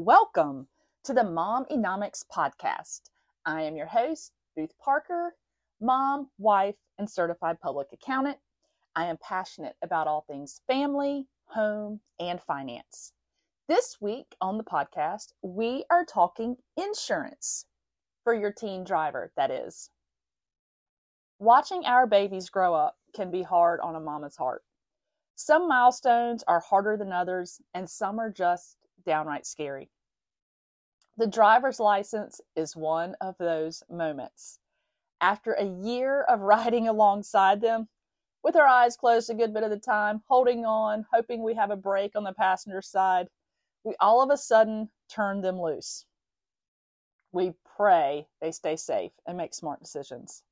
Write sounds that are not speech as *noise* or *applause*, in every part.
Welcome to the Mom Economics Podcast. I am your host, Booth Parker, mom, wife, and certified public accountant. I am passionate about all things family, home, and finance. This week on the podcast, we are talking insurance for your teen driver, that is. Watching our babies grow up can be hard on a mama's heart. Some milestones are harder than others, and some are just downright scary. The driver's license is one of those moments. After a year of riding *laughs* alongside them, with our eyes closed a good bit of the time, holding on, hoping we have a brake on the passenger side, we all of a sudden turn them loose. We pray they stay safe and make smart decisions.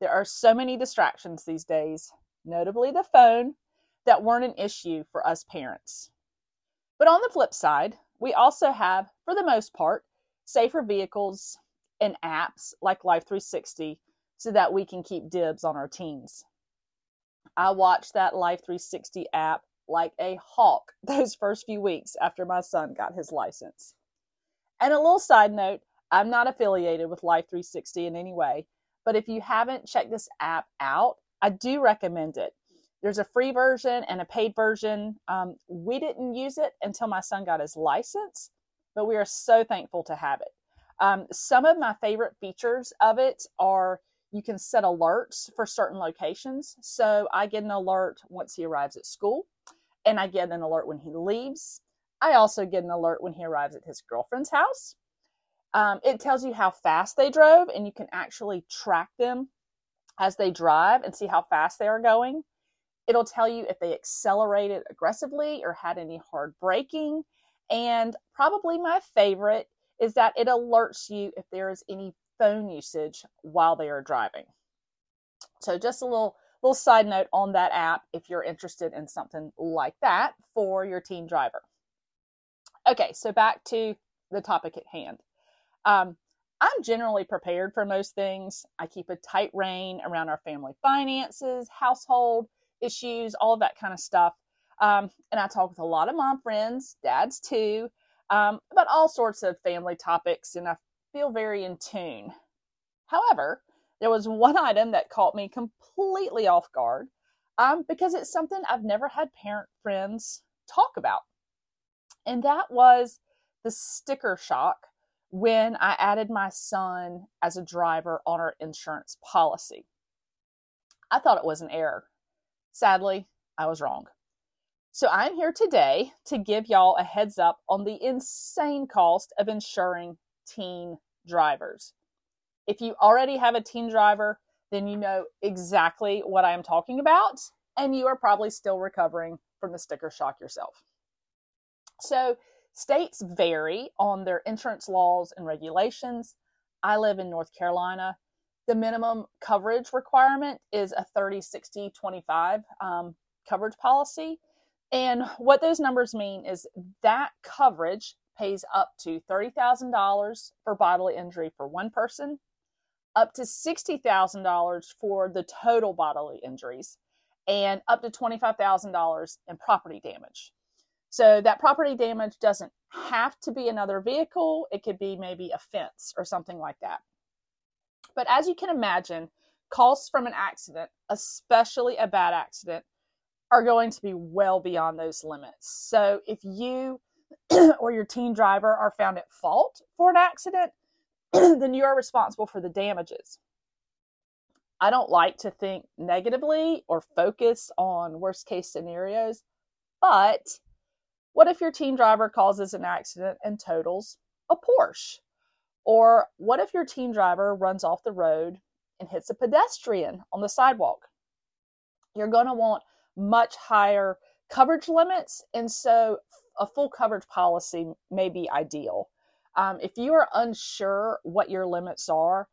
There are so many distractions these days, notably the phone, that weren't an issue for us parents. But on the flip side, we also have, for the most part, safer vehicles and apps like Life 360 so that we can keep dibs on our teens. I watched that Life 360 app like a hawk *laughs* those first few weeks after my son got his license. And a little side note I'm not affiliated with Life 360 in any way, but if you haven't checked this app out, I do recommend it. There's a free version and a paid version. Um, we didn't use it until my son got his license, but we are so thankful to have it. Um, some of my favorite features of it are you can set alerts for certain locations. So I get an alert once he arrives at school, and I get an alert when he leaves. I also get an alert when he arrives at his girlfriend's house. Um, it tells you how fast they drove, and you can actually track them as they drive and see how fast they are going. It'll tell you if they accelerated aggressively or had any hard braking. And probably my favorite is that it alerts you if there is any phone usage while they are driving. So just a little little side note on that app if you're interested in something like that for your teen driver. Okay, so back to the topic at hand. Um, I'm generally prepared for most things. I keep a tight rein around our family finances, household, issues, all of that kind of stuff. Um, and I talk with a lot of mom friends, dads too, um, about all sorts of family topics, and I feel very in tune. However, there was one *laughs* item that caught me completely off guard um, because it's something I've never had parent friends talk about. And that was the sticker shock when I added my son as a driver on our insurance policy. I thought it was an error. Sadly, I was wrong. So I'm here today to give y'all a heads up on the insane cost of insuring teen drivers. If you already have a teen driver, then you know exactly what I am talking about, and you are probably still recovering from the sticker shock yourself. So, states vary on their insurance laws and regulations. I live in North Carolina, the minimum coverage requirement is a 30, 60, 25 um, coverage policy. And what those numbers mean is that coverage pays up to $30,000 for bodily injury for one person, up to $60,000 for the total bodily injuries, and up to $25,000 in property damage. So that property damage doesn't have to be another vehicle, it could be maybe a fence or something like that. But as you can imagine, costs from an accident, especially a bad accident, are going to be well beyond those limits. So if you *clears throat* or your teen driver are found at fault for an accident, *clears throat* then you are responsible for the damages. I don't like to think negatively or focus on worst case scenarios, but what if your teen driver causes an accident and totals a Porsche? Or what if your teen driver runs off the road and hits a pedestrian on the sidewalk? You're going to want much higher coverage limits, and so a full coverage policy may be ideal. Um, if you are unsure what your limits are,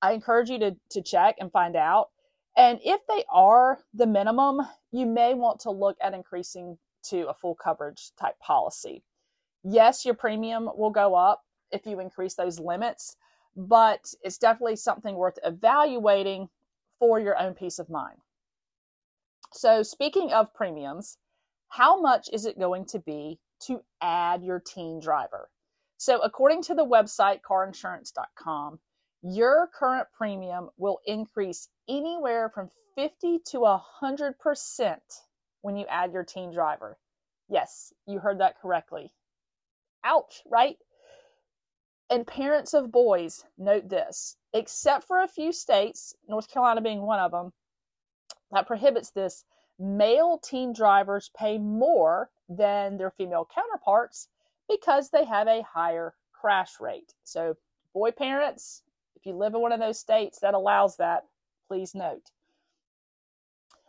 I encourage you to, to check and find out. And if they are the minimum, you may want to look at increasing to a full coverage type policy. Yes, your premium will go up, if you increase those limits, but it's definitely something worth evaluating for your own peace of mind. So, speaking of premiums, how much is it going to be to add your teen driver? So, according to the website carinsurance.com, your current premium will increase anywhere from 50 to 100% when you add your teen driver. Yes, you heard that correctly. Ouch, right? And parents of boys, note this except for a few states, North Carolina being one of them, that prohibits this, male teen drivers pay more than their female counterparts because they have a higher crash rate. So, boy parents, if you live in one of those states that allows that, please note.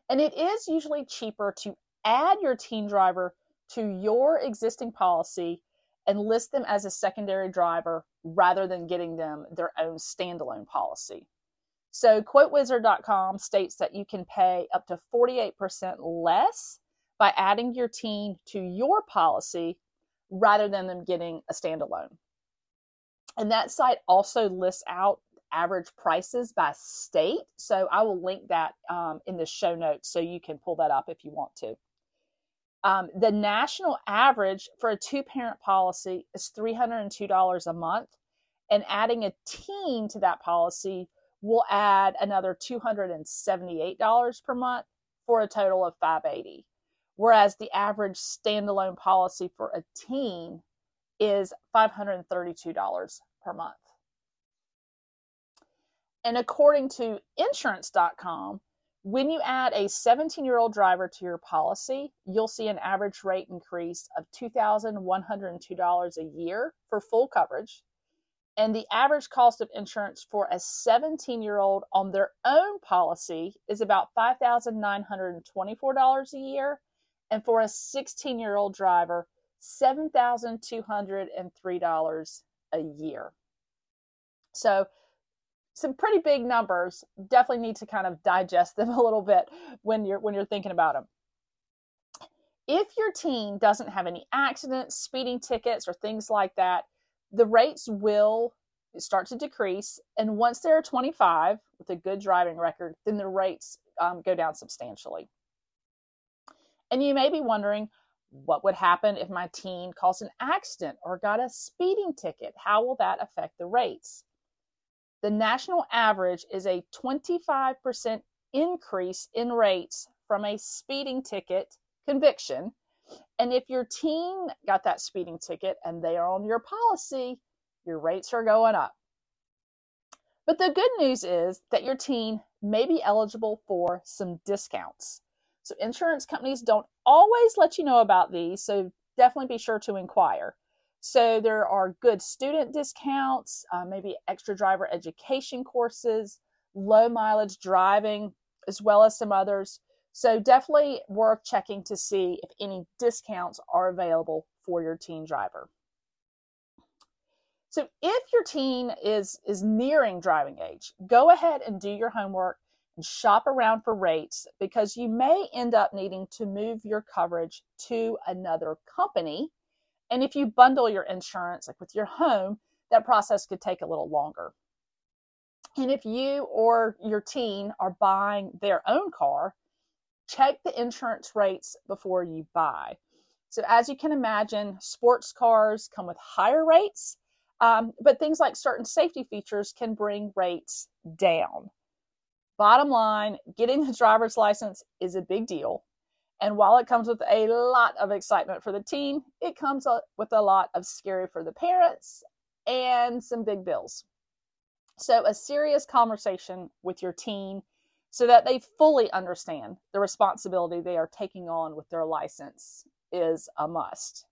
And it is usually cheaper to add your teen driver to your existing policy and list them as a secondary driver rather than getting them their own standalone policy. So, quotewizard.com states that you can pay up to 48% less by adding your teen to your policy rather than them getting a standalone. And that site also lists out average prices by state. So I will link that um, in the show notes so you can pull that up if you want to. Um, the national average for a two parent policy is $302 a month, and adding a teen to that policy will add another $278 per month for a total of 580 whereas the average standalone policy for a teen is $532 per month. And according to insurance.com, when you add a 17 year old driver to your policy, you'll see an average rate increase of $2,102 a year for full coverage. And the average cost of insurance for a 17 year old on their own policy is about $5,924 a year and for a 16 year old driver, $7,203 a year. So, some pretty big numbers. Definitely need to kind of digest them *laughs* a little bit when you're when you're thinking about them. If your teen doesn't have any accidents, speeding tickets, or things like that, the rates will start to decrease. And once they're 25 with a good driving record, then the rates um, go down substantially. And you may be wondering, what would happen if my teen caused an accident or got a speeding ticket? How will that affect the rates? The national average is a 25% increase in rates from a speeding ticket conviction. And if your teen got that speeding ticket and they are on your policy, your rates are going up. But the good news is that your teen may be eligible for some discounts. So insurance companies don't always let you know about these, so definitely be sure to inquire. So there are good student discounts, uh, maybe extra driver education courses, low mileage driving, as well as some others. So definitely worth checking to see if any discounts are available for your teen driver. So if your teen is is nearing driving age, go ahead and do your homework and shop around for rates because you may end up needing to move your coverage to another company. And if you bundle your insurance, like with your home, that process could take a little longer. And if you or your teen are buying their own car, check the insurance rates before you buy. So, as you can imagine, sports cars come with higher rates, um, but things like certain safety features can bring rates down. Bottom line, getting the driver's license is a big deal. And while it comes with a lot of excitement for the teen, it comes with a lot of scary for the parents and some big bills. So, a serious conversation with your teen so that they fully understand the responsibility they are taking on with their license is a must.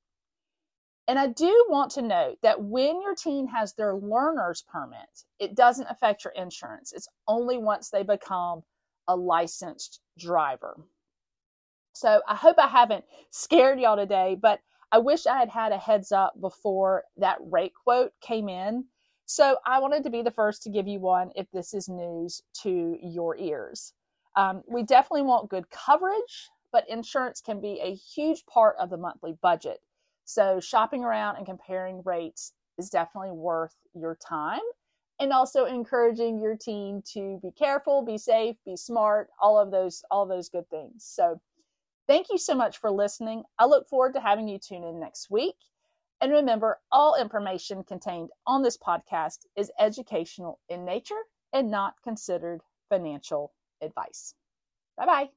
And I do want to note that when your teen has their learner's permit, it doesn't affect your insurance. It's only once they become a licensed driver. So I hope I haven't scared y'all today, but I wish I had had a heads up before that rate quote came in. So I wanted to be the first to give you one if this is news to your ears. Um, we definitely want good coverage, but insurance can be a huge part of the monthly budget. So shopping around and comparing rates is definitely worth your time and also encouraging your teen to be careful, be safe, be smart, all of those all of those good things. So thank you so much for listening. I look forward to having you tune in next week. And remember, all information contained on this podcast is educational in nature and not considered financial advice. Bye bye.